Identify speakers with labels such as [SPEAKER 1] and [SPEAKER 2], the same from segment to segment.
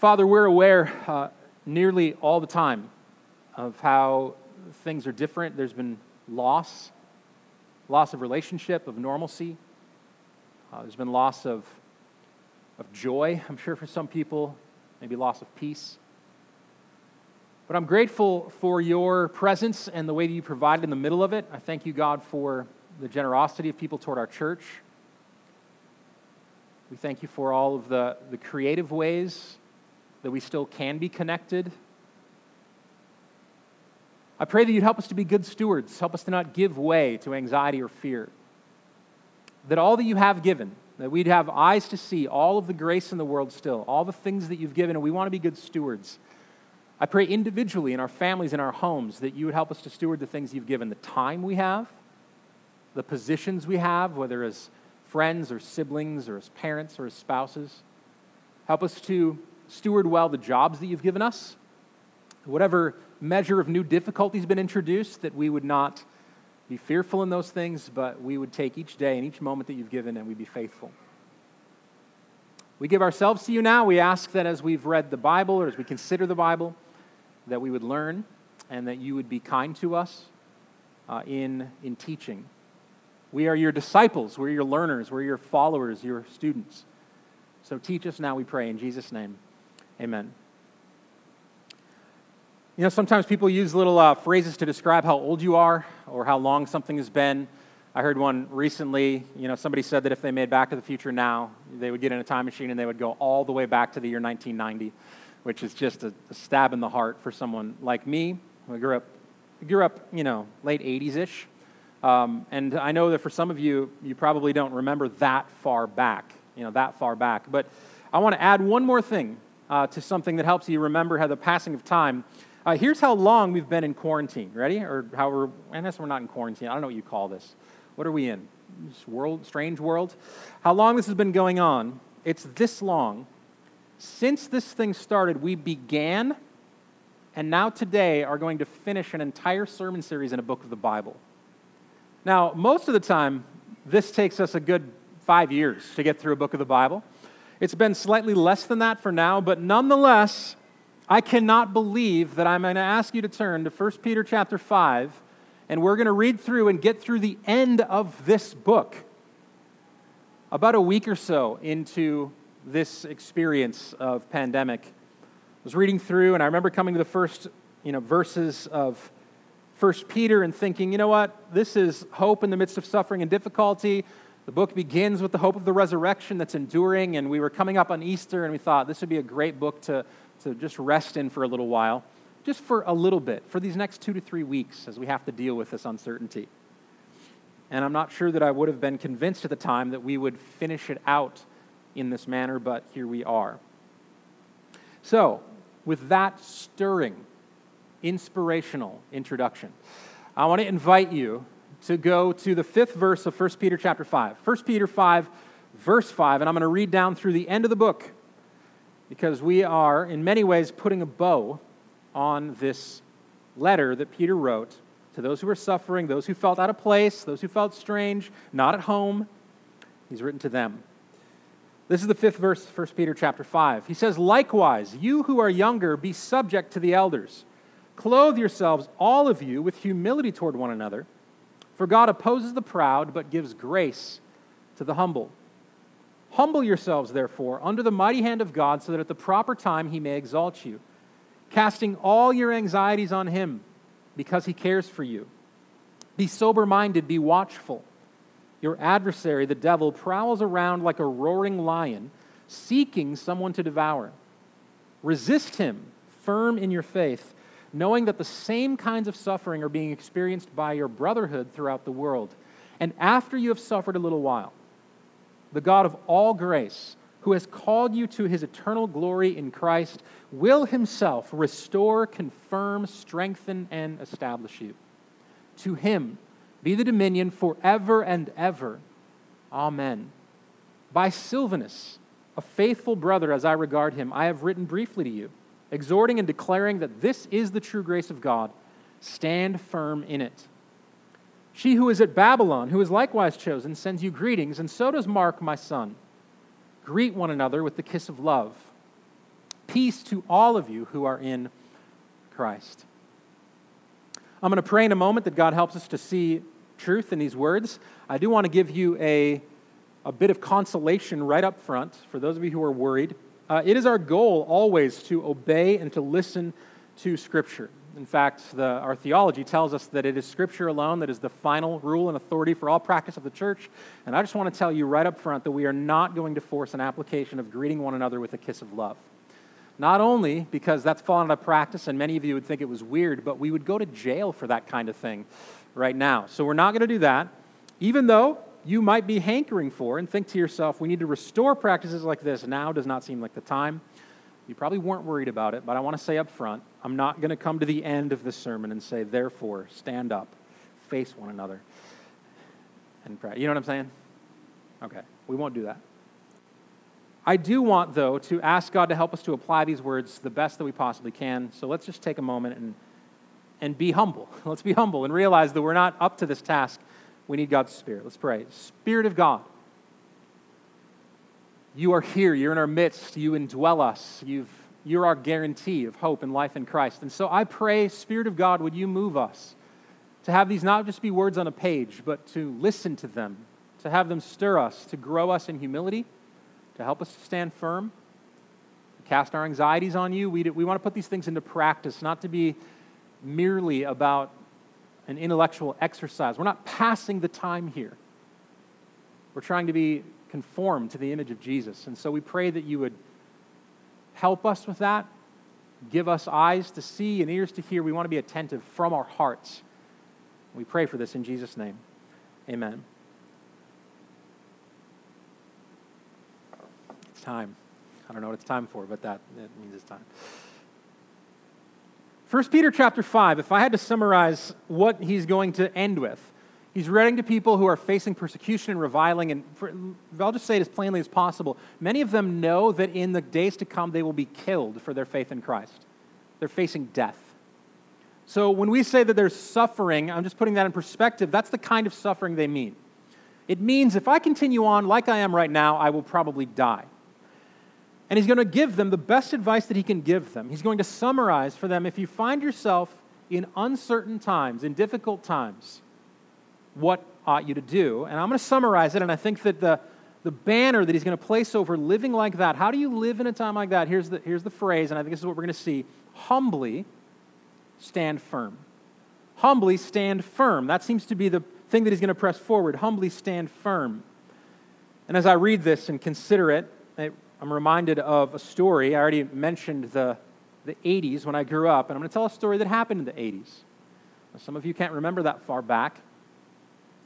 [SPEAKER 1] Father, we're aware uh, nearly all the time of how things are different. There's been loss, loss of relationship, of normalcy. Uh, there's been loss of, of joy, I'm sure, for some people, maybe loss of peace. But I'm grateful for your presence and the way that you provided in the middle of it. I thank you, God, for the generosity of people toward our church. We thank you for all of the, the creative ways that we still can be connected. I pray that you'd help us to be good stewards, help us to not give way to anxiety or fear. That all that you have given, that we'd have eyes to see all of the grace in the world still, all the things that you've given, and we want to be good stewards. I pray individually in our families, in our homes, that you would help us to steward the things you've given, the time we have, the positions we have, whether as friends or siblings or as parents or as spouses. Help us to steward well the jobs that you've given us. Whatever measure of new difficulties been introduced, that we would not be fearful in those things, but we would take each day and each moment that you've given and we'd be faithful. We give ourselves to you now. We ask that as we've read the Bible or as we consider the Bible, that we would learn and that you would be kind to us uh, in, in teaching. We are your disciples, we're your learners, we're your followers, your students. So teach us now, we pray, in Jesus' name. Amen. You know, sometimes people use little uh, phrases to describe how old you are or how long something has been. I heard one recently, you know, somebody said that if they made Back to the Future now, they would get in a time machine and they would go all the way back to the year 1990, which is just a, a stab in the heart for someone like me. I grew up, I grew up, you know, late 80s-ish. Um, and I know that for some of you, you probably don't remember that far back, you know, that far back. But I want to add one more thing uh, to something that helps you remember how the passing of time. Uh, here's how long we've been in quarantine. Ready? Or how we're, I guess we're not in quarantine. I don't know what you call this. What are we in? This world, strange world? How long this has been going on? It's this long. Since this thing started, we began and now today are going to finish an entire sermon series in a book of the Bible. Now, most of the time, this takes us a good five years to get through a book of the Bible. It's been slightly less than that for now, but nonetheless, I cannot believe that I'm going to ask you to turn to 1 Peter chapter 5, and we're going to read through and get through the end of this book. About a week or so into this experience of pandemic, I was reading through, and I remember coming to the first you know, verses of 1 Peter and thinking, you know what, this is hope in the midst of suffering and difficulty. The book begins with the hope of the resurrection that's enduring, and we were coming up on Easter, and we thought this would be a great book to, to just rest in for a little while, just for a little bit, for these next two to three weeks as we have to deal with this uncertainty. And I'm not sure that I would have been convinced at the time that we would finish it out in this manner, but here we are. So, with that stirring, inspirational introduction, I want to invite you to go to the fifth verse of 1 Peter chapter 5. 1 Peter 5, verse 5, and I'm going to read down through the end of the book because we are, in many ways, putting a bow on this letter that Peter wrote to those who were suffering, those who felt out of place, those who felt strange, not at home. He's written to them. This is the fifth verse, 1 Peter chapter 5. He says, Likewise, you who are younger, be subject to the elders. Clothe yourselves, all of you, with humility toward one another. For God opposes the proud, but gives grace to the humble. Humble yourselves, therefore, under the mighty hand of God, so that at the proper time he may exalt you, casting all your anxieties on him, because he cares for you. Be sober minded, be watchful. Your adversary, the devil, prowls around like a roaring lion, seeking someone to devour. Resist him, firm in your faith knowing that the same kinds of suffering are being experienced by your brotherhood throughout the world. And after you have suffered a little while, the God of all grace, who has called you to his eternal glory in Christ, will himself restore, confirm, strengthen, and establish you. To him be the dominion forever and ever. Amen. By Silvanus, a faithful brother as I regard him, I have written briefly to you exhorting and declaring that this is the true grace of God. Stand firm in it. She who is at Babylon, who is likewise chosen, sends you greetings, and so does Mark, my son. Greet one another with the kiss of love. Peace to all of you who are in Christ. I'm going to pray in a moment that God helps us to see truth in these words. I do want to give you a, a bit of consolation right up front for those of you who are worried. Uh, it is our goal always to obey and to listen to Scripture. In fact, the, our theology tells us that it is Scripture alone that is the final rule and authority for all practice of the church. And I just want to tell you right up front that we are not going to force an application of greeting one another with a kiss of love. Not only because that's fallen out of practice, and many of you would think it was weird, but we would go to jail for that kind of thing right now. So we're not going to do that, even though you might be hankering for and think to yourself, we need to restore practices like this. Now does not seem like the time. You probably weren't worried about it, but I want to say up front I'm not going to come to the end of the sermon and say, therefore, stand up, face one another, and pray. You know what I'm saying? Okay, we won't do that. I do want, though, to ask God to help us to apply these words the best that we possibly can. So let's just take a moment and, and be humble. Let's be humble and realize that we're not up to this task. We need God's Spirit. Let's pray. Spirit of God, you are here. You're in our midst. You indwell us. You've, you're our guarantee of hope and life in Christ. And so I pray, Spirit of God, would you move us to have these not just be words on a page, but to listen to them, to have them stir us, to grow us in humility to help us to stand firm, cast our anxieties on you. We, we want to put these things into practice, not to be merely about an intellectual exercise. We're not passing the time here. We're trying to be conformed to the image of Jesus. And so we pray that you would help us with that, give us eyes to see and ears to hear. We want to be attentive from our hearts. We pray for this in Jesus' name. Amen. It's time. I don't know what it's time for, but that, that means it's time. 1 Peter chapter 5, if I had to summarize what he's going to end with, he's writing to people who are facing persecution and reviling, and for, I'll just say it as plainly as possible. Many of them know that in the days to come they will be killed for their faith in Christ. They're facing death. So when we say that there's suffering, I'm just putting that in perspective, that's the kind of suffering they mean. It means if I continue on like I am right now, I will probably die. And he's going to give them the best advice that he can give them. He's going to summarize for them if you find yourself in uncertain times, in difficult times, what ought you to do? And I'm going to summarize it, and I think that the, the banner that he's going to place over living like that, how do you live in a time like that? Here's the, here's the phrase, and I think this is what we're going to see humbly stand firm. Humbly stand firm. That seems to be the thing that he's going to press forward. Humbly stand firm. And as I read this and consider it, it I'm reminded of a story. I already mentioned the, the 80s when I grew up, and I'm going to tell a story that happened in the 80s. Some of you can't remember that far back.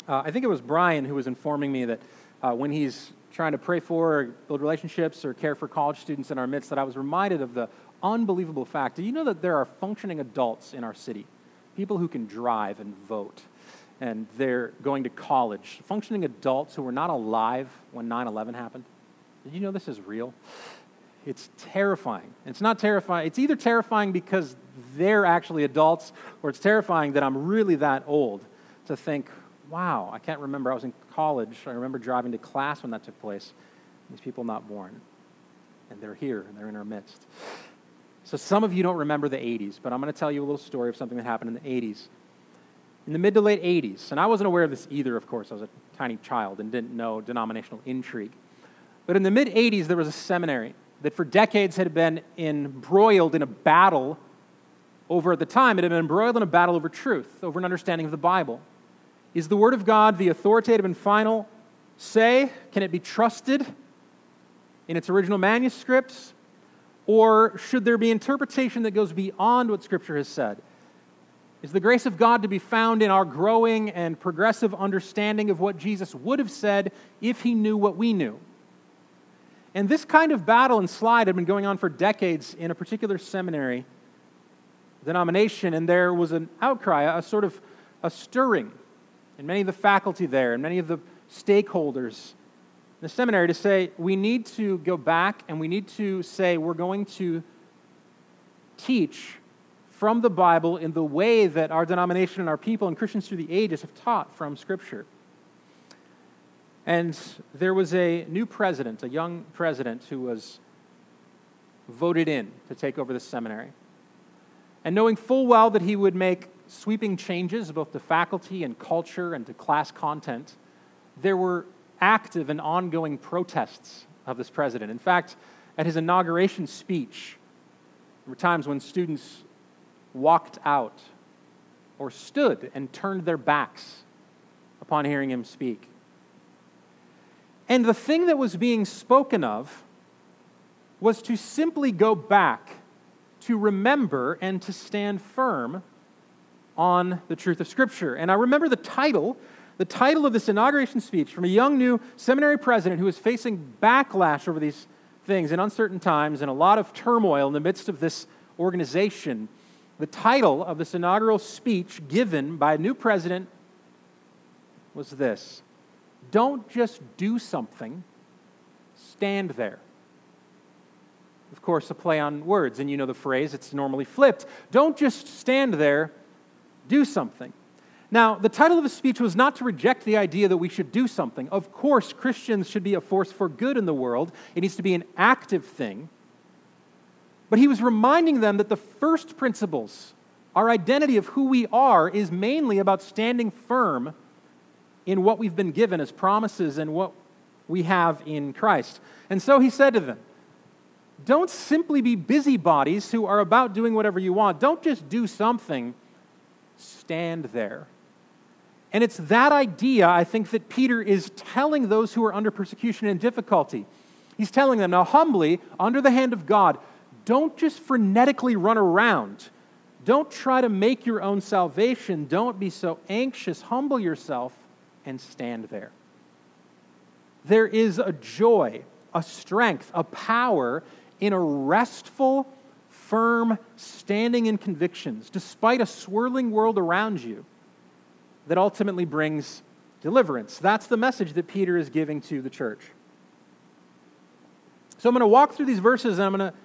[SPEAKER 1] Uh, I think it was Brian who was informing me that uh, when he's trying to pray for or build relationships or care for college students in our midst, that I was reminded of the unbelievable fact. Do you know that there are functioning adults in our city? People who can drive and vote, and they're going to college. Functioning adults who were not alive when 9 11 happened. Did you know this is real? It's terrifying. It's not terrifying. It's either terrifying because they're actually adults, or it's terrifying that I'm really that old to think, wow, I can't remember. I was in college. I remember driving to class when that took place. These people not born. And they're here, and they're in our midst. So some of you don't remember the 80s, but I'm going to tell you a little story of something that happened in the 80s. In the mid to late 80s, and I wasn't aware of this either, of course. I was a tiny child and didn't know denominational intrigue. But in the mid 80s, there was a seminary that for decades had been embroiled in a battle over, at the time, it had been embroiled in a battle over truth, over an understanding of the Bible. Is the Word of God the authoritative and final say? Can it be trusted in its original manuscripts? Or should there be interpretation that goes beyond what Scripture has said? Is the grace of God to be found in our growing and progressive understanding of what Jesus would have said if he knew what we knew? And this kind of battle and slide had been going on for decades in a particular seminary denomination, and there was an outcry, a sort of a stirring in many of the faculty there and many of the stakeholders in the seminary to say, we need to go back and we need to say, we're going to teach from the Bible in the way that our denomination and our people and Christians through the ages have taught from Scripture. And there was a new president, a young president, who was voted in to take over the seminary. And knowing full well that he would make sweeping changes both to faculty and culture and to class content, there were active and ongoing protests of this president. In fact, at his inauguration speech, there were times when students walked out or stood and turned their backs upon hearing him speak. And the thing that was being spoken of was to simply go back, to remember, and to stand firm on the truth of Scripture. And I remember the title, the title of this inauguration speech from a young new seminary president who was facing backlash over these things in uncertain times and a lot of turmoil in the midst of this organization. The title of this inaugural speech given by a new president was this Don't just do something, stand there. Of course, a play on words, and you know the phrase, it's normally flipped. Don't just stand there, do something. Now, the title of the speech was not to reject the idea that we should do something. Of course, Christians should be a force for good in the world, it needs to be an active thing. But he was reminding them that the first principles, our identity of who we are, is mainly about standing firm in what we've been given as promises and what we have in Christ. And so he said to them, Don't simply be busybodies who are about doing whatever you want. Don't just do something, stand there. And it's that idea, I think, that Peter is telling those who are under persecution and difficulty. He's telling them, now humbly, under the hand of God, don't just frenetically run around. Don't try to make your own salvation. Don't be so anxious. Humble yourself and stand there. There is a joy, a strength, a power in a restful, firm standing in convictions, despite a swirling world around you, that ultimately brings deliverance. That's the message that Peter is giving to the church. So I'm going to walk through these verses and I'm going to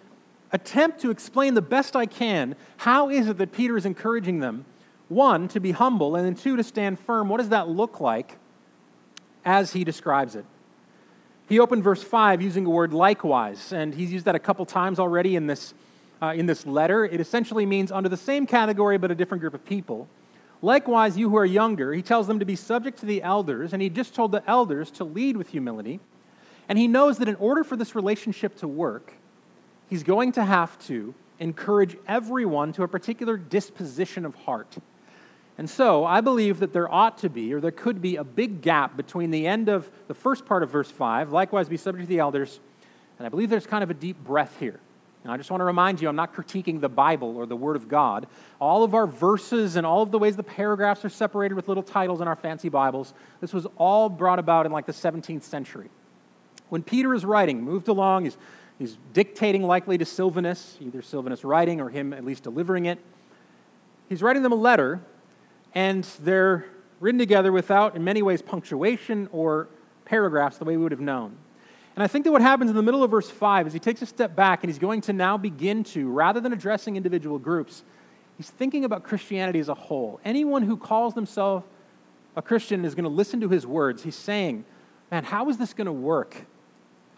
[SPEAKER 1] attempt to explain the best I can how is it that Peter is encouraging them one, to be humble, and then two, to stand firm. What does that look like as he describes it? He opened verse 5 using the word likewise, and he's used that a couple times already in this, uh, in this letter. It essentially means under the same category but a different group of people. Likewise, you who are younger, he tells them to be subject to the elders, and he just told the elders to lead with humility. And he knows that in order for this relationship to work, he's going to have to encourage everyone to a particular disposition of heart. And so I believe that there ought to be, or there could be, a big gap between the end of the first part of verse 5, likewise be subject to the elders, and I believe there's kind of a deep breath here. And I just want to remind you, I'm not critiquing the Bible or the Word of God. All of our verses and all of the ways the paragraphs are separated with little titles in our fancy Bibles, this was all brought about in like the 17th century. When Peter is writing, moved along, he's, he's dictating likely to Sylvanus, either Sylvanus writing or him at least delivering it. He's writing them a letter and they're written together without, in many ways, punctuation or paragraphs the way we would have known. And I think that what happens in the middle of verse 5 is he takes a step back and he's going to now begin to, rather than addressing individual groups, he's thinking about Christianity as a whole. Anyone who calls themselves a Christian is going to listen to his words. He's saying, Man, how is this going to work?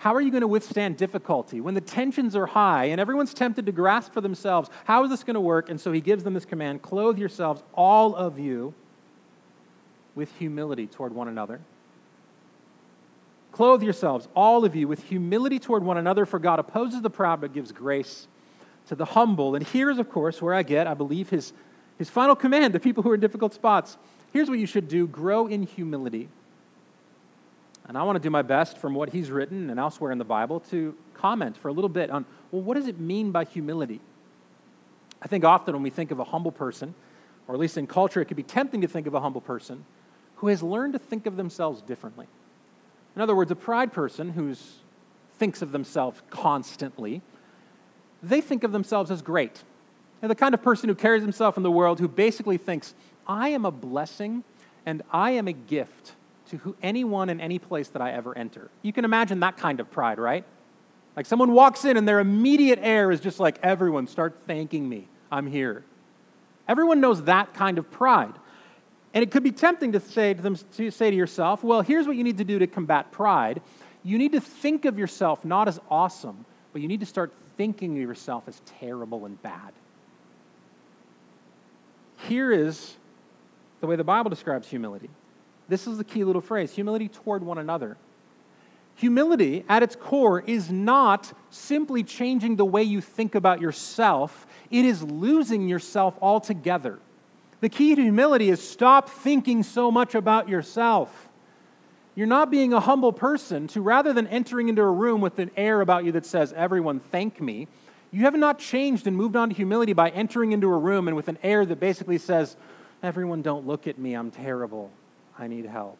[SPEAKER 1] How are you going to withstand difficulty when the tensions are high and everyone's tempted to grasp for themselves? How is this going to work? And so he gives them this command clothe yourselves, all of you, with humility toward one another. Clothe yourselves, all of you, with humility toward one another, for God opposes the proud but gives grace to the humble. And here's, of course, where I get, I believe, his, his final command to people who are in difficult spots. Here's what you should do grow in humility. And I want to do my best from what he's written and elsewhere in the Bible to comment for a little bit on, well, what does it mean by humility? I think often when we think of a humble person, or at least in culture, it could be tempting to think of a humble person who has learned to think of themselves differently. In other words, a pride person who thinks of themselves constantly, they think of themselves as great. They're the kind of person who carries himself in the world who basically thinks, I am a blessing and I am a gift to who, anyone in any place that I ever enter. You can imagine that kind of pride, right? Like someone walks in and their immediate air is just like, everyone, start thanking me. I'm here. Everyone knows that kind of pride. And it could be tempting to say to them to say to yourself, well, here's what you need to do to combat pride. You need to think of yourself not as awesome, but you need to start thinking of yourself as terrible and bad. Here is the way the Bible describes humility. This is the key little phrase humility toward one another. Humility, at its core, is not simply changing the way you think about yourself, it is losing yourself altogether. The key to humility is stop thinking so much about yourself. You're not being a humble person to rather than entering into a room with an air about you that says, Everyone thank me, you have not changed and moved on to humility by entering into a room and with an air that basically says, Everyone don't look at me, I'm terrible, I need help.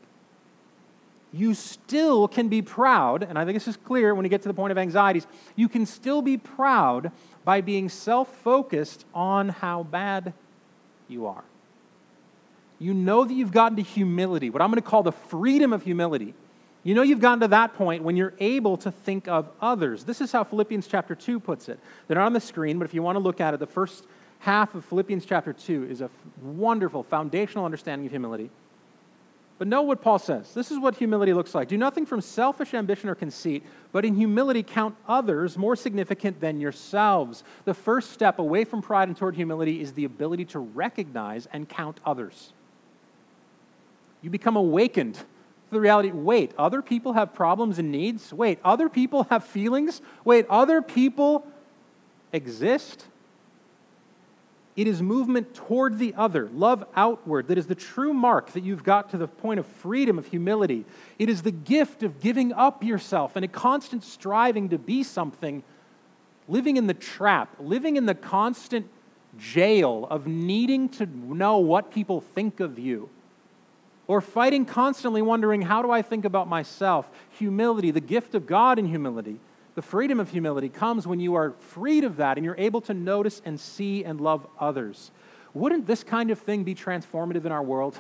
[SPEAKER 1] You still can be proud, and I think this is clear when you get to the point of anxieties. You can still be proud by being self focused on how bad you are you know that you've gotten to humility, what I'm going to call the freedom of humility. You know you've gotten to that point when you're able to think of others. This is how Philippians chapter 2 puts it. They're not on the screen, but if you want to look at it, the first half of Philippians chapter 2 is a wonderful foundational understanding of humility. But know what Paul says. This is what humility looks like. Do nothing from selfish ambition or conceit, but in humility count others more significant than yourselves. The first step away from pride and toward humility is the ability to recognize and count others. You become awakened to the reality wait, other people have problems and needs? Wait, other people have feelings? Wait, other people exist? It is movement toward the other, love outward, that is the true mark that you've got to the point of freedom, of humility. It is the gift of giving up yourself and a constant striving to be something, living in the trap, living in the constant jail of needing to know what people think of you or fighting constantly wondering, how do I think about myself? Humility, the gift of God in humility, the freedom of humility comes when you are freed of that and you're able to notice and see and love others. Wouldn't this kind of thing be transformative in our world?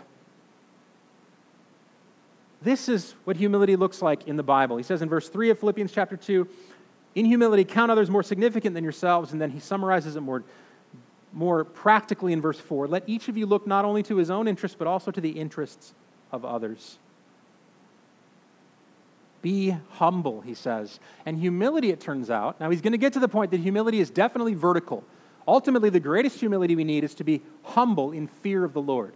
[SPEAKER 1] This is what humility looks like in the Bible. He says in verse 3 of Philippians chapter 2, in humility, count others more significant than yourselves. And then he summarizes it more, more practically in verse 4. Let each of you look not only to his own interests, but also to the interests of others. Be humble, he says. And humility, it turns out, now he's going to get to the point that humility is definitely vertical. Ultimately, the greatest humility we need is to be humble in fear of the Lord.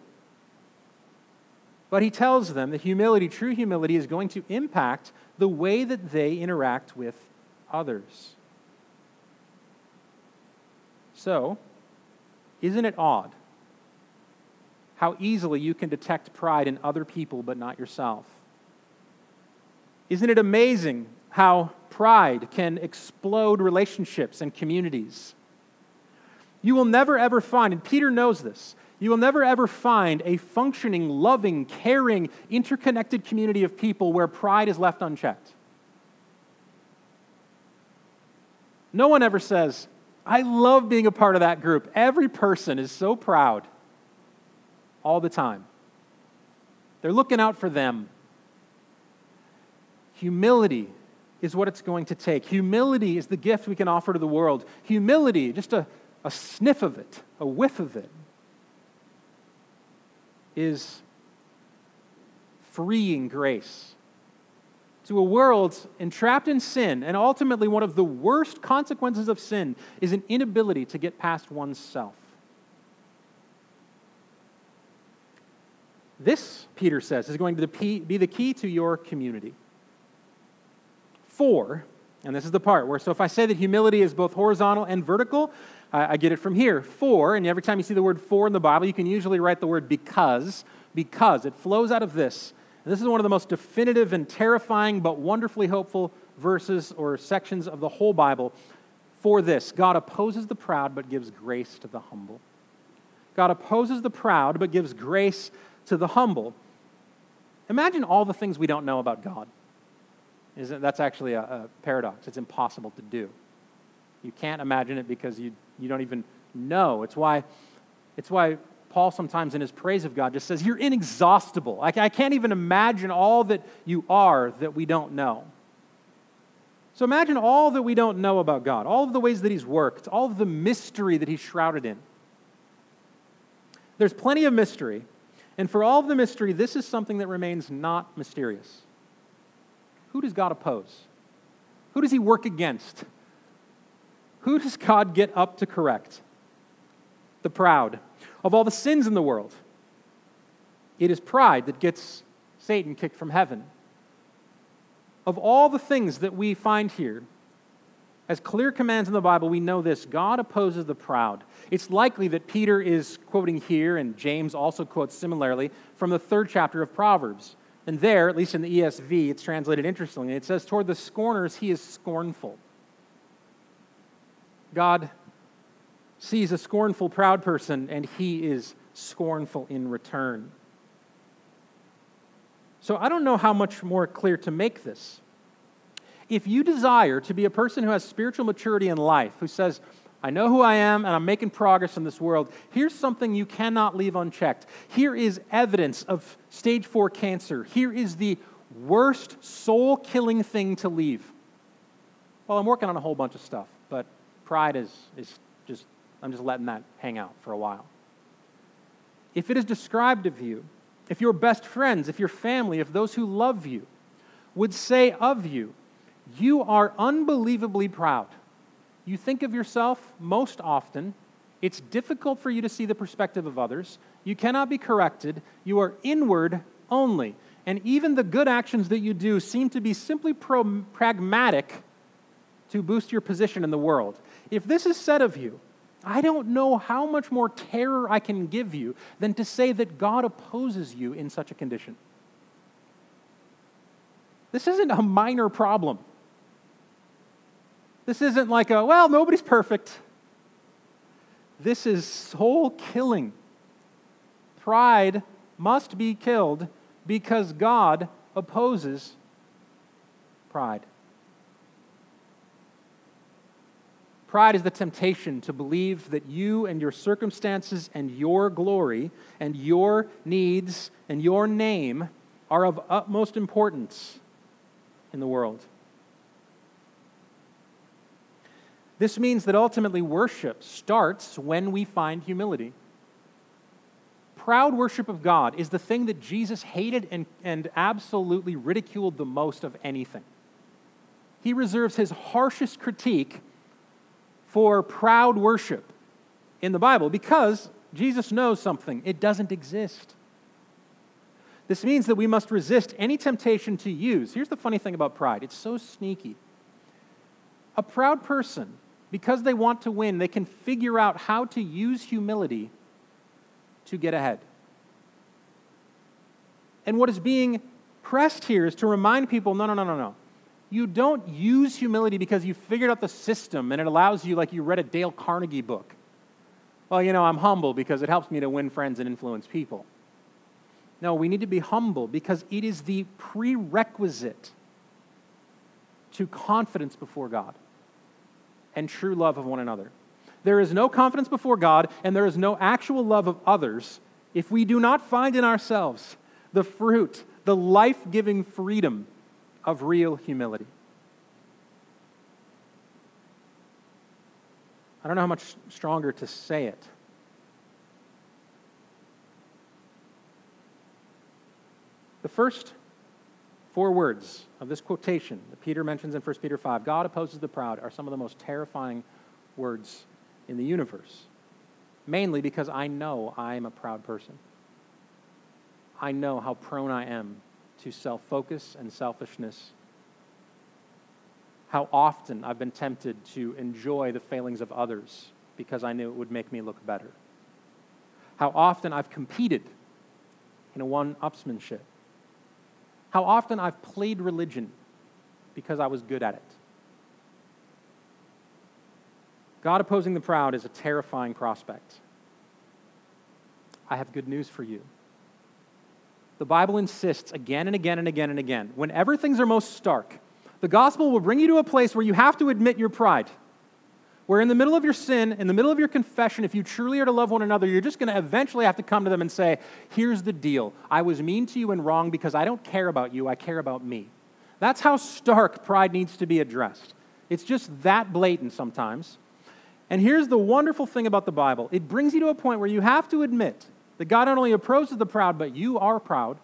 [SPEAKER 1] But he tells them that humility, true humility, is going to impact the way that they interact with others. So, isn't it odd how easily you can detect pride in other people but not yourself. Isn't it amazing how pride can explode relationships and communities? You will never ever find, and Peter knows this, you will never ever find a functioning, loving, caring, interconnected community of people where pride is left unchecked. No one ever says, I love being a part of that group. Every person is so proud all the time. They're looking out for them. Humility is what it's going to take. Humility is the gift we can offer to the world. Humility, just a, a sniff of it, a whiff of it, is freeing grace to a world entrapped in sin. And ultimately, one of the worst consequences of sin is an inability to get past oneself. This, Peter says, is going to be the key to your community. For, and this is the part where, so if I say that humility is both horizontal and vertical, I, I get it from here. For, and every time you see the word for in the Bible, you can usually write the word because, because. It flows out of this. And this is one of the most definitive and terrifying but wonderfully hopeful verses or sections of the whole Bible. For this, God opposes the proud but gives grace to the humble. God opposes the proud but gives grace to the humble. Imagine all the things we don't know about God. Isn't, that's actually a, a paradox. It's impossible to do. You can't imagine it because you, you don't even know. It's why, it's why Paul sometimes in his praise of God just says, You're inexhaustible. I, I can't even imagine all that you are that we don't know. So imagine all that we don't know about God, all of the ways that He's worked, all of the mystery that He's shrouded in. There's plenty of mystery, and for all of the mystery, this is something that remains not mysterious. Who does God oppose? Who does he work against? Who does God get up to correct? The proud. Of all the sins in the world, it is pride that gets Satan kicked from heaven. Of all the things that we find here, as clear commands in the Bible, we know this God opposes the proud. It's likely that Peter is quoting here, and James also quotes similarly from the third chapter of Proverbs. And there, at least in the ESV, it's translated interestingly. It says, Toward the scorners, he is scornful. God sees a scornful, proud person, and he is scornful in return. So I don't know how much more clear to make this. If you desire to be a person who has spiritual maturity in life, who says, I know who I am and I'm making progress in this world, here's something you cannot leave unchecked. Here is evidence of stage four cancer. Here is the worst soul killing thing to leave. Well, I'm working on a whole bunch of stuff, but pride is, is just, I'm just letting that hang out for a while. If it is described of you, if your best friends, if your family, if those who love you would say of you, you are unbelievably proud. You think of yourself most often. It's difficult for you to see the perspective of others. You cannot be corrected. You are inward only. And even the good actions that you do seem to be simply pro- pragmatic to boost your position in the world. If this is said of you, I don't know how much more terror I can give you than to say that God opposes you in such a condition. This isn't a minor problem. This isn't like a, well, nobody's perfect. This is soul killing. Pride must be killed because God opposes pride. Pride is the temptation to believe that you and your circumstances and your glory and your needs and your name are of utmost importance in the world. This means that ultimately worship starts when we find humility. Proud worship of God is the thing that Jesus hated and, and absolutely ridiculed the most of anything. He reserves his harshest critique for proud worship in the Bible because Jesus knows something it doesn't exist. This means that we must resist any temptation to use. Here's the funny thing about pride it's so sneaky. A proud person because they want to win, they can figure out how to use humility to get ahead. And what is being pressed here is to remind people no, no, no, no, no. You don't use humility because you figured out the system and it allows you, like you read a Dale Carnegie book. Well, you know, I'm humble because it helps me to win friends and influence people. No, we need to be humble because it is the prerequisite to confidence before God and true love of one another. There is no confidence before God, and there is no actual love of others if we do not find in ourselves the fruit, the life giving freedom of real humility. I don't know how much stronger to say it. The first four words of this quotation that Peter mentions in 1 Peter 5 God opposes the proud are some of the most terrifying words in the universe. Mainly because I know I am a proud person. I know how prone I am to self focus and selfishness. How often I've been tempted to enjoy the failings of others because I knew it would make me look better. How often I've competed in a one upsmanship how often I've played religion because I was good at it. God opposing the proud is a terrifying prospect. I have good news for you. The Bible insists again and again and again and again whenever things are most stark, the gospel will bring you to a place where you have to admit your pride where in the middle of your sin, in the middle of your confession, if you truly are to love one another, you're just going to eventually have to come to them and say, Here's the deal. I was mean to you and wrong because I don't care about you, I care about me. That's how stark pride needs to be addressed. It's just that blatant sometimes. And here's the wonderful thing about the Bible it brings you to a point where you have to admit that God not only opposes the proud, but you are proud.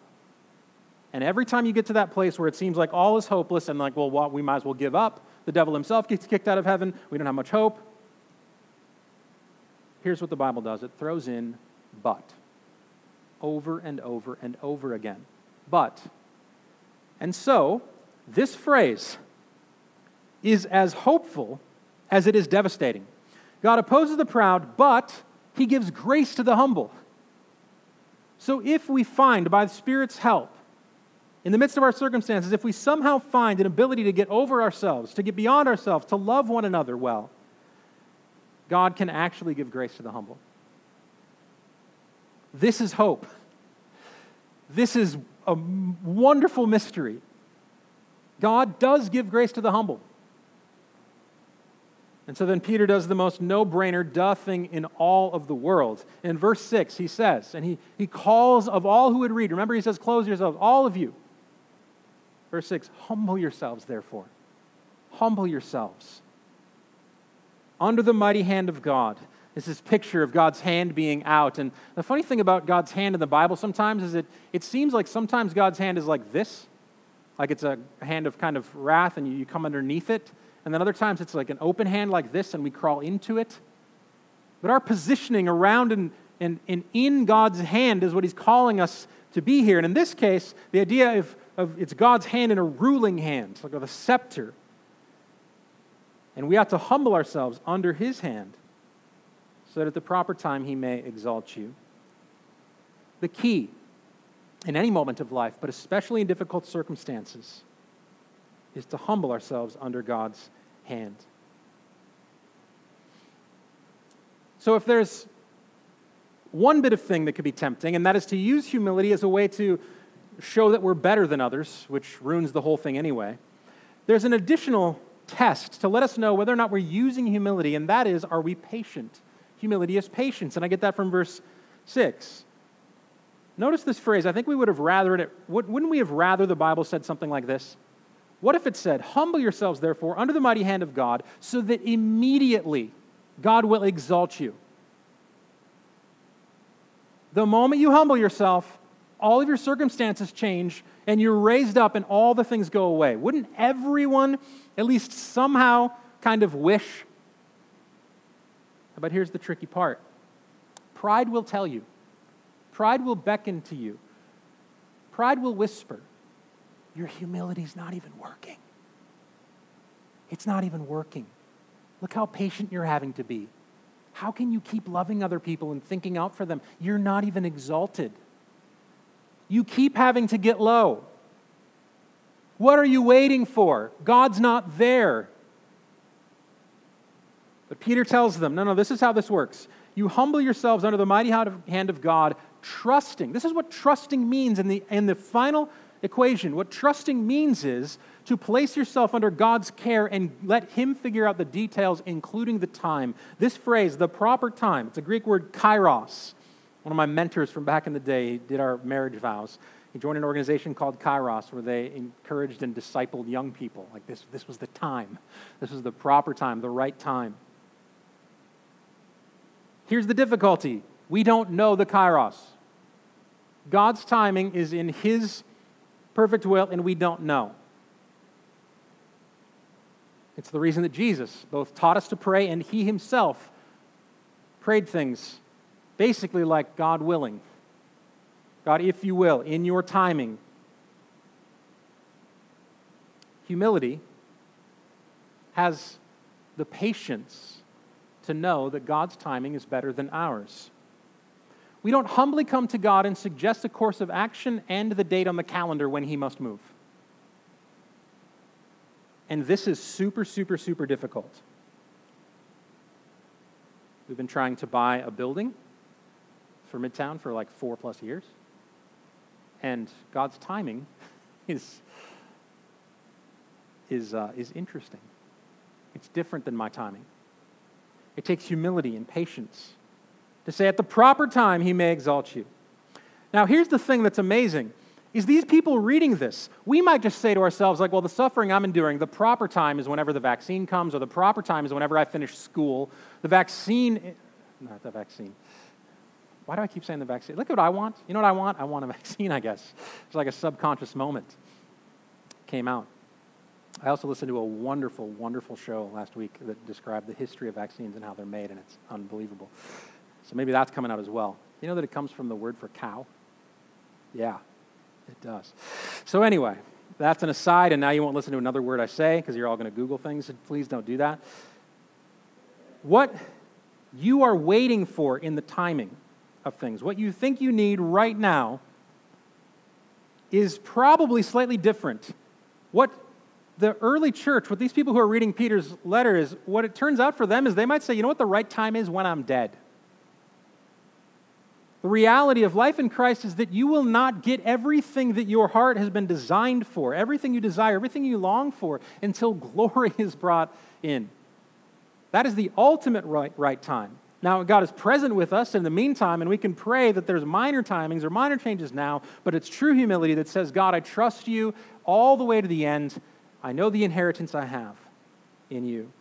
[SPEAKER 1] And every time you get to that place where it seems like all is hopeless and like, well, what, we might as well give up, the devil himself gets kicked out of heaven. We don't have much hope. here's what the Bible does it throws in but over and over and over again. But. And so, this phrase is as hopeful as it is devastating. God opposes the proud, but he gives grace to the humble. So, if we find by the Spirit's help, in the midst of our circumstances, if we somehow find an ability to get over ourselves, to get beyond ourselves, to love one another well, God can actually give grace to the humble. This is hope. This is a wonderful mystery. God does give grace to the humble. And so then Peter does the most no brainer, duh thing in all of the world. In verse 6, he says, and he, he calls of all who would read, remember, he says, close yourselves, all of you. Verse 6, humble yourselves, therefore. Humble yourselves under the mighty hand of God. This picture of God's hand being out. And the funny thing about God's hand in the Bible sometimes is that it seems like sometimes God's hand is like this, like it's a hand of kind of wrath and you come underneath it. And then other times it's like an open hand like this and we crawl into it. But our positioning around and, and, and in God's hand is what He's calling us to be here. And in this case, the idea of, of it's God's hand in a ruling hand, like with a scepter. And we ought to humble ourselves under His hand so that at the proper time He may exalt you. The key in any moment of life, but especially in difficult circumstances, is to humble ourselves under God's hand. So, if there's one bit of thing that could be tempting, and that is to use humility as a way to show that we're better than others, which ruins the whole thing anyway, there's an additional test to let us know whether or not we're using humility, and that is, are we patient? Humility is patience, and I get that from verse 6. Notice this phrase. I think we would have rather it. Wouldn't we have rather the Bible said something like this? What if it said, Humble yourselves, therefore, under the mighty hand of God, so that immediately God will exalt you? The moment you humble yourself, all of your circumstances change and you're raised up and all the things go away. Wouldn't everyone at least somehow kind of wish? But here's the tricky part pride will tell you, pride will beckon to you, pride will whisper your humility's not even working. It's not even working. Look how patient you're having to be. How can you keep loving other people and thinking out for them? You're not even exalted. You keep having to get low. What are you waiting for? God's not there. But Peter tells them no, no, this is how this works. You humble yourselves under the mighty hand of God, trusting. This is what trusting means in the, in the final equation. What trusting means is to place yourself under God's care and let Him figure out the details, including the time. This phrase, the proper time, it's a Greek word kairos. One of my mentors from back in the day did our marriage vows. He joined an organization called Kairos where they encouraged and discipled young people. Like this, this was the time. This was the proper time, the right time. Here's the difficulty we don't know the Kairos. God's timing is in His perfect will, and we don't know. It's the reason that Jesus both taught us to pray and he himself prayed things basically like God willing. God, if you will, in your timing. Humility has the patience to know that God's timing is better than ours. We don't humbly come to God and suggest a course of action and the date on the calendar when He must move. And this is super, super, super difficult. We've been trying to buy a building for Midtown for like four plus years. And God's timing is, is, uh, is interesting. It's different than my timing. It takes humility and patience to say at the proper time he may exalt you. Now, here's the thing that's amazing is these people reading this, we might just say to ourselves, like, well, the suffering I'm enduring, the proper time is whenever the vaccine comes, or the proper time is whenever I finish school. The vaccine, not the vaccine. Why do I keep saying the vaccine? Look at what I want. You know what I want? I want a vaccine, I guess. It's like a subconscious moment came out. I also listened to a wonderful, wonderful show last week that described the history of vaccines and how they're made, and it's unbelievable. So maybe that's coming out as well. You know that it comes from the word for cow? Yeah, it does. So, anyway, that's an aside, and now you won't listen to another word I say because you're all going to Google things. Please don't do that. What you are waiting for in the timing of things, what you think you need right now, is probably slightly different. What the early church, what these people who are reading Peter's letter is, what it turns out for them is they might say, you know what the right time is when I'm dead. The reality of life in Christ is that you will not get everything that your heart has been designed for, everything you desire, everything you long for, until glory is brought in. That is the ultimate right, right time. Now, God is present with us in the meantime, and we can pray that there's minor timings or minor changes now, but it's true humility that says, God, I trust you all the way to the end. I know the inheritance I have in you.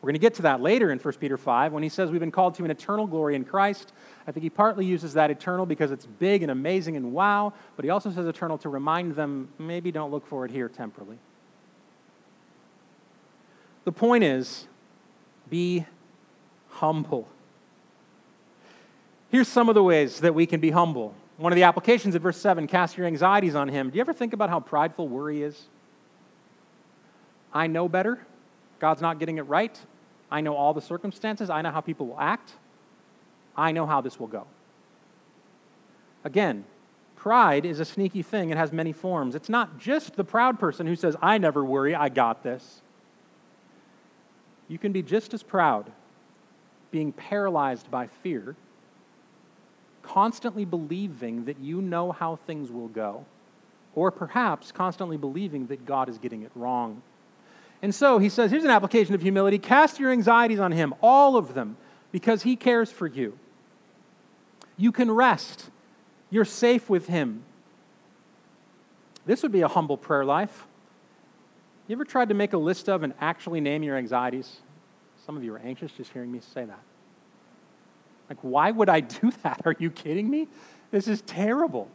[SPEAKER 1] We're going to get to that later in 1 Peter 5 when he says we've been called to an eternal glory in Christ. I think he partly uses that eternal because it's big and amazing and wow, but he also says eternal to remind them maybe don't look for it here temporally. The point is be humble. Here's some of the ways that we can be humble. One of the applications at verse 7 cast your anxieties on him. Do you ever think about how prideful worry is? I know better. God's not getting it right. I know all the circumstances. I know how people will act. I know how this will go. Again, pride is a sneaky thing. It has many forms. It's not just the proud person who says, I never worry, I got this. You can be just as proud, being paralyzed by fear, constantly believing that you know how things will go, or perhaps constantly believing that God is getting it wrong. And so he says, here's an application of humility cast your anxieties on him, all of them, because he cares for you. You can rest, you're safe with him. This would be a humble prayer life. You ever tried to make a list of and actually name your anxieties? Some of you are anxious just hearing me say that. Like, why would I do that? Are you kidding me? This is terrible.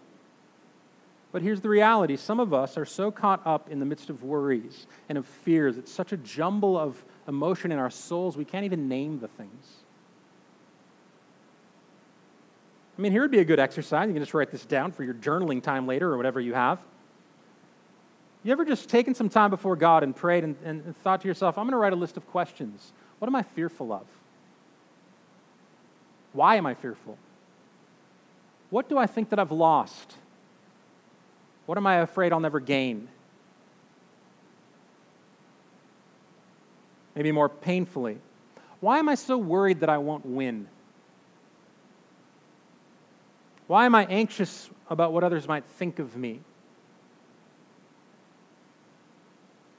[SPEAKER 1] But here's the reality some of us are so caught up in the midst of worries and of fears. It's such a jumble of emotion in our souls, we can't even name the things. I mean, here would be a good exercise. You can just write this down for your journaling time later or whatever you have. You ever just taken some time before God and prayed and, and, thought to yourself, I'm going to write a list of questions. What am I fearful of? Why am I fearful? What do I think that I've lost? What am I afraid I'll never gain? Maybe more painfully, why am I so worried that I won't win? Why am I anxious about what others might think of me?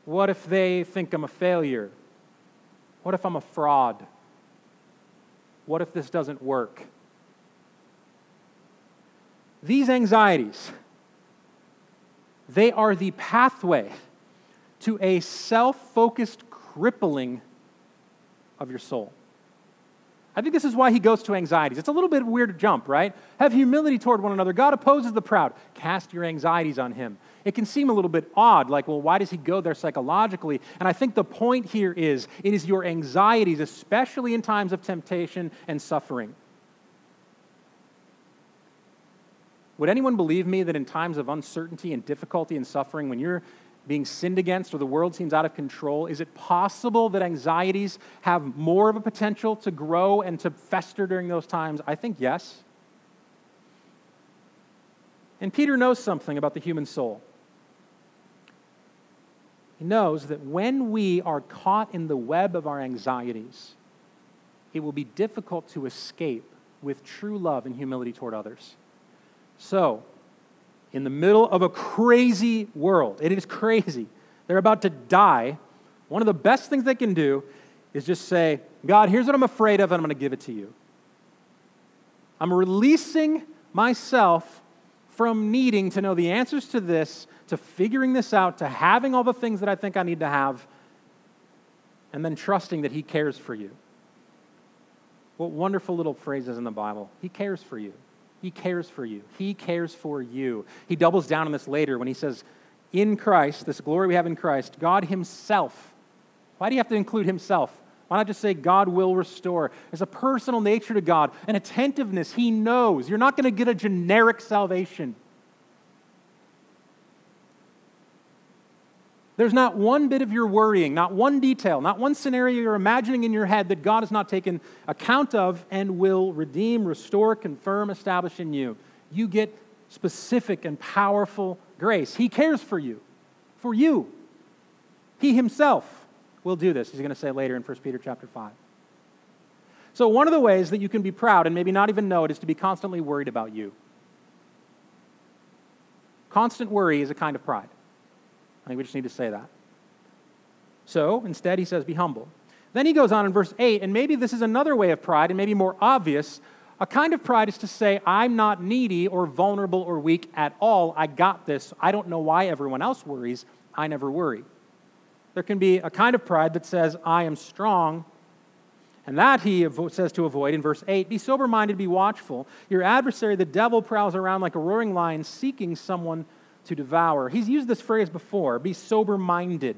[SPEAKER 1] What if they think I'm a failure? What if I'm a fraud? What if this doesn't work? These anxieties, they are the pathway to a self focused crippling of your soul. I think this is why he goes to anxieties. It's a little bit weird to jump, right? Have humility toward one another. God opposes the proud. Cast your anxieties on him. It can seem a little bit odd, like, well, why does he go there psychologically? And I think the point here is it is your anxieties, especially in times of temptation and suffering, Would anyone believe me that in times of uncertainty and difficulty and suffering, when you're being sinned against or the world seems out of control, is it possible that anxieties have more of a potential to grow and to fester during those times? I think yes. And Peter knows something about the human soul. He knows that when we are caught in the web of our anxieties, it will be difficult to escape with true love and humility toward others. So, in the middle of a crazy world, it is crazy, they're about to die. One of the best things they can do is just say, God, here's what I'm afraid of, and I'm going to give it to you. I'm releasing myself from needing to know the answers to this, to figuring this out, to having all the things that I think I need to have, and then trusting that He cares for you. What wonderful little phrases in the Bible. He cares for you. He cares for you. He cares for you. He doubles down on this later when he says, in Christ, this glory we have in Christ, God Himself. Why do you have to include Himself? Why not just say God will restore? There's a personal nature to God, an attentiveness. He knows. You're not going to get a generic salvation. There's not one bit of your worrying, not one detail, not one scenario you're imagining in your head that God has not taken account of and will redeem, restore, confirm, establish in you. You get specific and powerful grace. He cares for you, for you. He himself will do this. He's going to say later in 1 Peter chapter 5. So, one of the ways that you can be proud and maybe not even know it is to be constantly worried about you. Constant worry is a kind of pride. I think we just need to say that. So instead, he says, be humble. Then he goes on in verse 8, and maybe this is another way of pride, and maybe more obvious. A kind of pride is to say, I'm not needy or vulnerable or weak at all. I got this. I don't know why everyone else worries. I never worry. There can be a kind of pride that says, I am strong. And that he says to avoid in verse 8 Be sober minded, be watchful. Your adversary, the devil, prowls around like a roaring lion, seeking someone to devour. He's used this phrase before be sober minded,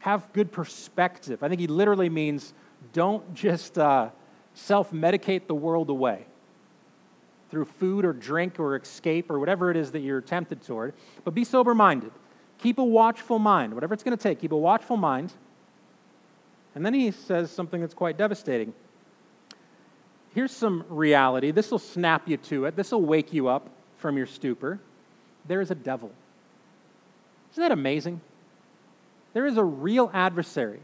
[SPEAKER 1] have good perspective. I think he literally means don't just uh, self medicate the world away through food or drink or escape or whatever it is that you're tempted toward, but be sober minded. Keep a watchful mind, whatever it's going to take, keep a watchful mind. And then he says something that's quite devastating. Here's some reality. This will snap you to it. This will wake you up from your stupor there is a devil. Isn't that amazing? There is a real adversary,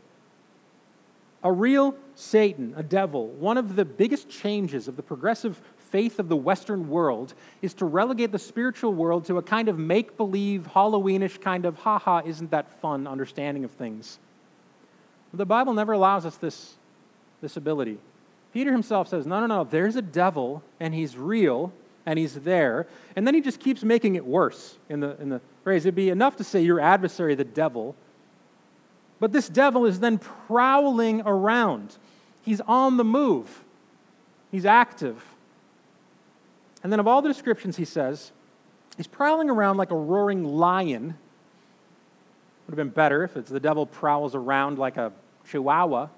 [SPEAKER 1] a real Satan, a devil. One of the biggest changes of the progressive faith of the Western world is to relegate the spiritual world to a kind of make believe, Halloweenish kind of, haha, isn't that fun understanding of things. The Bible never allows us this, this ability. Peter himself says, no, no, no, there's a devil and he's real and he's there. And then he just keeps making it worse in the, in the phrase. It'd be enough to say your adversary, the devil. But this devil is then prowling around. He's on the move, he's active. And then, of all the descriptions he says, he's prowling around like a roaring lion. Would have been better if it's the devil prowls around like a chihuahua.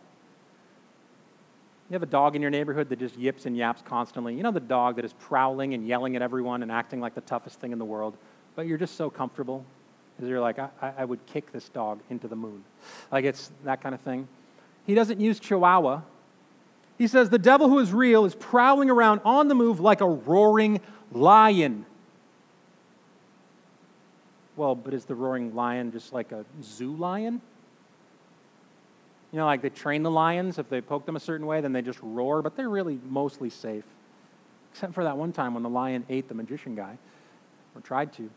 [SPEAKER 1] You have a dog in your neighborhood that just yips and yaps constantly. You know the dog that is prowling and yelling at everyone and acting like the toughest thing in the world, but you're just so comfortable because you're like, I, I would kick this dog into the moon. Like it's that kind of thing. He doesn't use chihuahua. He says the devil who is real is prowling around on the move like a roaring lion. Well, but is the roaring lion just like a zoo lion? You know, like they train the lions. If they poke them a certain way, then they just roar, but they're really mostly safe. Except for that one time when the lion ate the magician guy, or tried to. He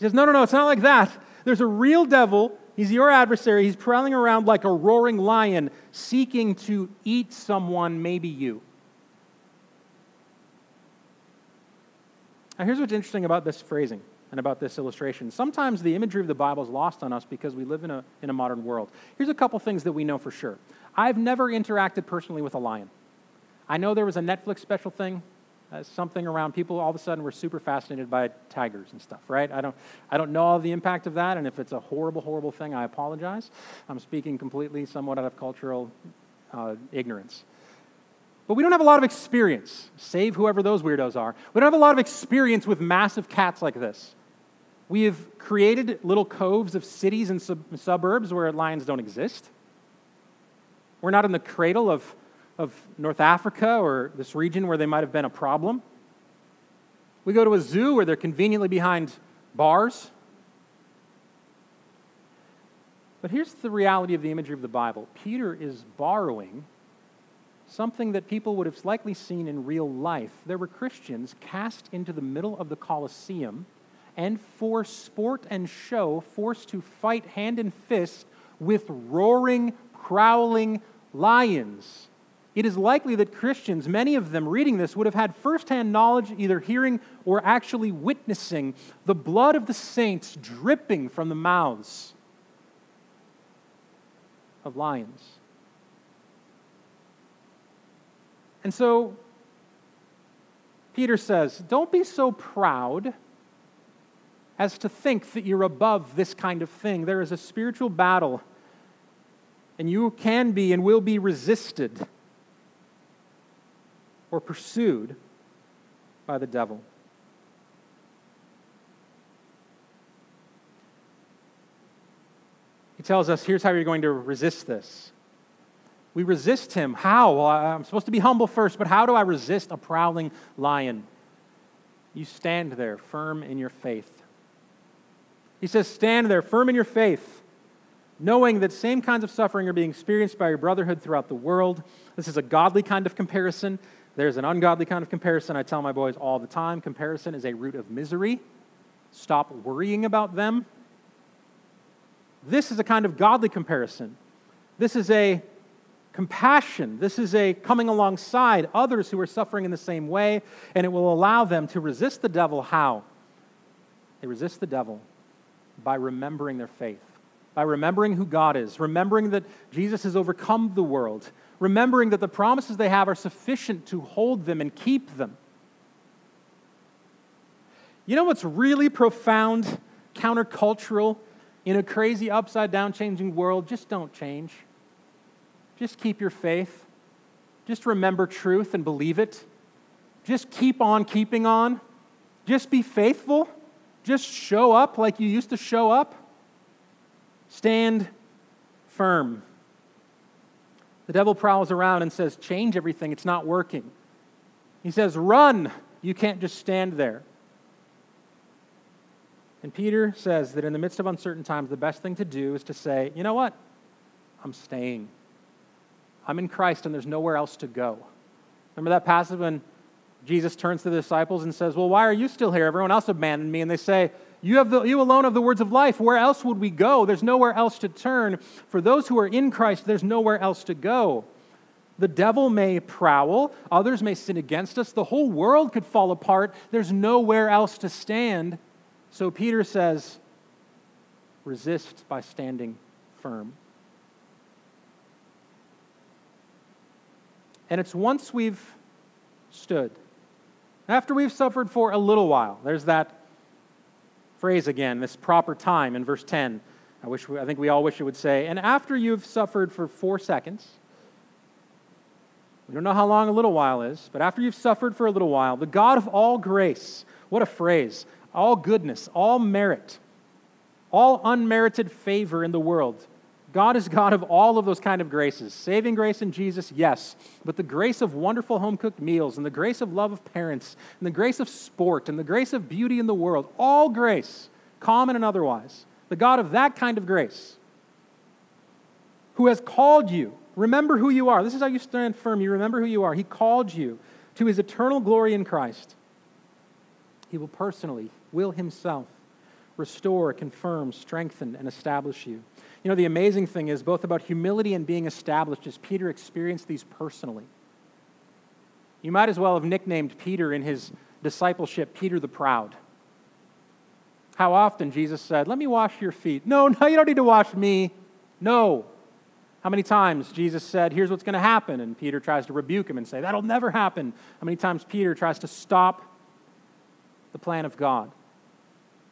[SPEAKER 1] says, No, no, no, it's not like that. There's a real devil. He's your adversary. He's prowling around like a roaring lion, seeking to eat someone, maybe you. Now, here's what's interesting about this phrasing and about this illustration. Sometimes the imagery of the Bible is lost on us because we live in a, in a modern world. Here's a couple things that we know for sure. I've never interacted personally with a lion. I know there was a Netflix special thing, uh, something around people all of a sudden were super fascinated by tigers and stuff, right? I don't, I don't know all the impact of that, and if it's a horrible, horrible thing, I apologize. I'm speaking completely, somewhat out of cultural uh, ignorance. But we don't have a lot of experience, save whoever those weirdos are. We don't have a lot of experience with massive cats like this. We have created little coves of cities and sub- suburbs where lions don't exist. We're not in the cradle of, of North Africa or this region where they might have been a problem. We go to a zoo where they're conveniently behind bars. But here's the reality of the imagery of the Bible Peter is borrowing something that people would have likely seen in real life. There were Christians cast into the middle of the Colosseum and for sport and show, forced to fight hand and fist with roaring, prowling lions. It is likely that Christians, many of them reading this, would have had firsthand knowledge, either hearing or actually witnessing the blood of the saints dripping from the mouths of lions. And so, Peter says, Don't be so proud as to think that you're above this kind of thing. There is a spiritual battle, and you can be and will be resisted or pursued by the devil. He tells us here's how you're going to resist this. We resist him. How? Well, I'm supposed to be humble first, but how do I resist a prowling lion? You stand there firm in your faith. He says, Stand there firm in your faith, knowing that same kinds of suffering are being experienced by your brotherhood throughout the world. This is a godly kind of comparison. There's an ungodly kind of comparison. I tell my boys all the time comparison is a root of misery. Stop worrying about them. This is a kind of godly comparison. This is a compassion. This is a coming alongside others who are suffering in the same way, and it will allow them to resist the devil. How? They resist the devil by remembering their faith, by remembering who God is, remembering that Jesus has overcome the world, remembering that the promises they have are sufficient to hold them and keep them. You know what's really profound, countercultural in a crazy, upside down changing world? Just don't change. Just keep your faith. Just remember truth and believe it. Just keep on keeping on. Just be faithful. Just show up like you used to show up. Stand firm. The devil prowls around and says, Change everything, it's not working. He says, Run, you can't just stand there. And Peter says that in the midst of uncertain times, the best thing to do is to say, You know what? I'm staying. I'm in Christ and there's nowhere else to go. Remember that passage when Jesus turns to the disciples and says, Well, why are you still here? Everyone else abandoned me. And they say, you, have the, you alone have the words of life. Where else would we go? There's nowhere else to turn. For those who are in Christ, there's nowhere else to go. The devil may prowl, others may sin against us, the whole world could fall apart. There's nowhere else to stand. So Peter says, resist by standing firm. And it's once we've stood, after we've suffered for a little while, there's that phrase again, this proper time in verse 10. I, wish I think we all wish it would say, and after you've suffered for four seconds, we don't know how long a little while is, but after you've suffered for a little while, the God of all grace, what a phrase, all goodness, all merit, all unmerited favor in the world, God is God of all of those kind of graces. Saving grace in Jesus, yes, but the grace of wonderful home cooked meals, and the grace of love of parents, and the grace of sport, and the grace of beauty in the world, all grace, common and otherwise. The God of that kind of grace, who has called you, remember who you are. This is how you stand firm. You remember who you are. He called you to his eternal glory in Christ. He will personally, will himself, restore, confirm, strengthen, and establish you. You know, the amazing thing is both about humility and being established as Peter experienced these personally. You might as well have nicknamed Peter in his discipleship Peter the Proud. How often Jesus said, Let me wash your feet. No, no, you don't need to wash me. No. How many times Jesus said, Here's what's going to happen? And Peter tries to rebuke him and say, That'll never happen. How many times Peter tries to stop the plan of God?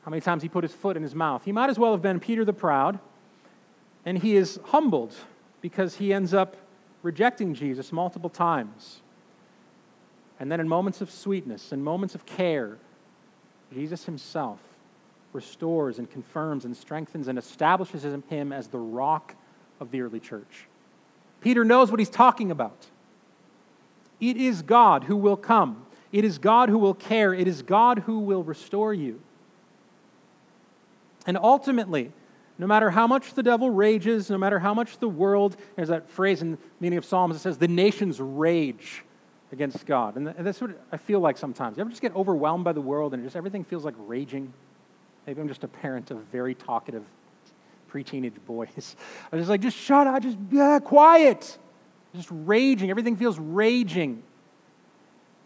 [SPEAKER 1] How many times he put his foot in his mouth? He might as well have been Peter the Proud and he is humbled because he ends up rejecting Jesus multiple times. And then, in moments of sweetness and moments of care, Jesus himself restores and confirms and strengthens and establishes him as the rock of the early church. Peter knows what he's talking about. It is God who will come, it is God who will care, it is God who will restore you. And ultimately, no matter how much the devil rages, no matter how much the world, there's that phrase in the meaning of Psalms that says, the nations rage against God. And that's what I feel like sometimes. You ever just get overwhelmed by the world and just everything feels like raging? Maybe I'm just a parent of very talkative pre-teenage boys. I'm just like, just shut up, just yeah, quiet. Just raging. Everything feels raging.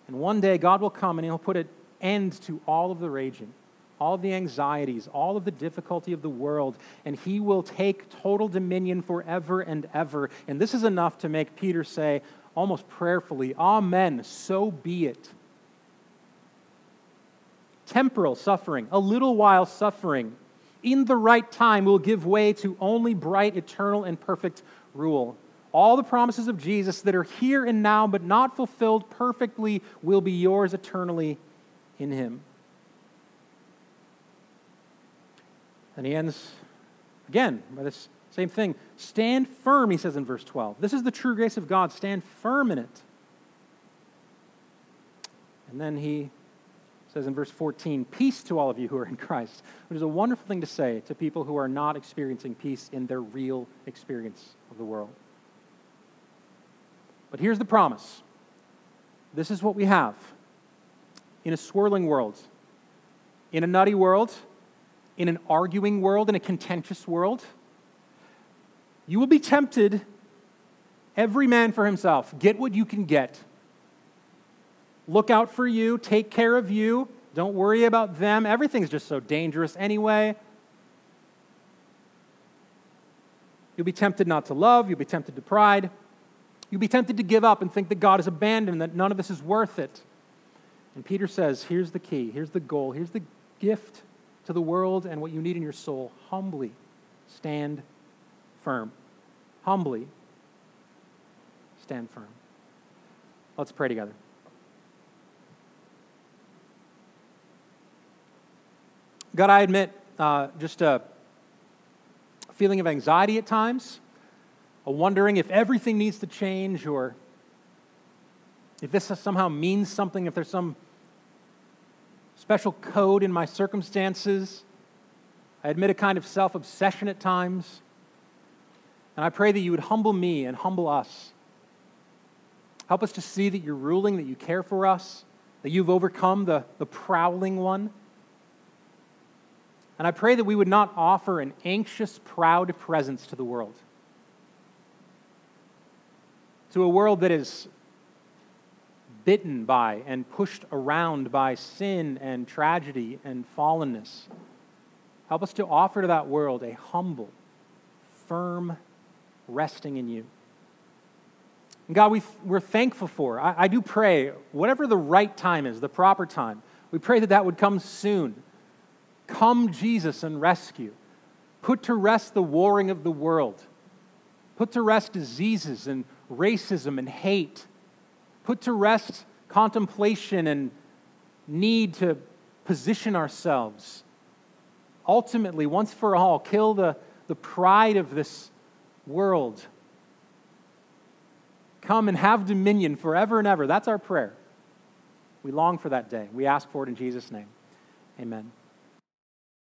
[SPEAKER 1] And one day God will come and he'll put an end to all of the raging all the anxieties, all of the difficulty of the world, and he will take total dominion forever and ever. And this is enough to make Peter say, almost prayerfully, Amen, so be it. temporal suffering, a little while suffering, in the right time will give way to only bright, eternal, and perfect rule. All the promises of Jesus that are here and now but not fulfilled perfectly will be yours eternally in Him. And he ends again by this same thing. Stand firm, he says in verse 12. This is the true grace of God. Stand firm in it. And then he says in verse 14, Peace to all of you who are in Christ, which is a wonderful thing to say to people who are not experiencing peace in their real experience of the world. But here's the promise this is what we have in a swirling world, in a nutty world, in an arguing world, in a contentious world. You will be tempted, every man for himself. Get what you can get look out for you, take care of you, don't worry about them. Everything's just so dangerous anyway. You'll be tempted not to love, you'll be tempted to pride, you'll be tempted to give up and think that God is abandoned, that none of this is worth it. And Peter says, here's the key, here's the goal, here's the gift to the world and what you need in your soul. Humbly stand firm. Humbly stand firm. Let's pray together. God, I admit uh, just a feeling of anxiety at times, a wondering if everything needs to change or if this somehow means something, if there's some special code in my circumstances. I admit a kind of self obsession at times. And I pray that you would humble me and humble us. Help us to see that you're ruling, that you care for us, that you've overcome the, the prowling one. And I pray that we would not offer an anxious, proud presence to the world. To a world that is bitten by and pushed around by sin and tragedy and fallenness. Help us to offer to that world a humble, firm resting in you. And God, we, we're thankful for. I, I do pray, whatever the right time is, the proper time, we pray that that would come soon Come, Jesus, and rescue. Put to rest the warring of the world. Put to rest diseases and racism and hate. Put to rest contemplation and need to position ourselves. Ultimately, once for all, kill the, the pride of this world. Come and have dominion forever and ever. That's our prayer. We long for that day. We ask for it in Jesus' name. Amen.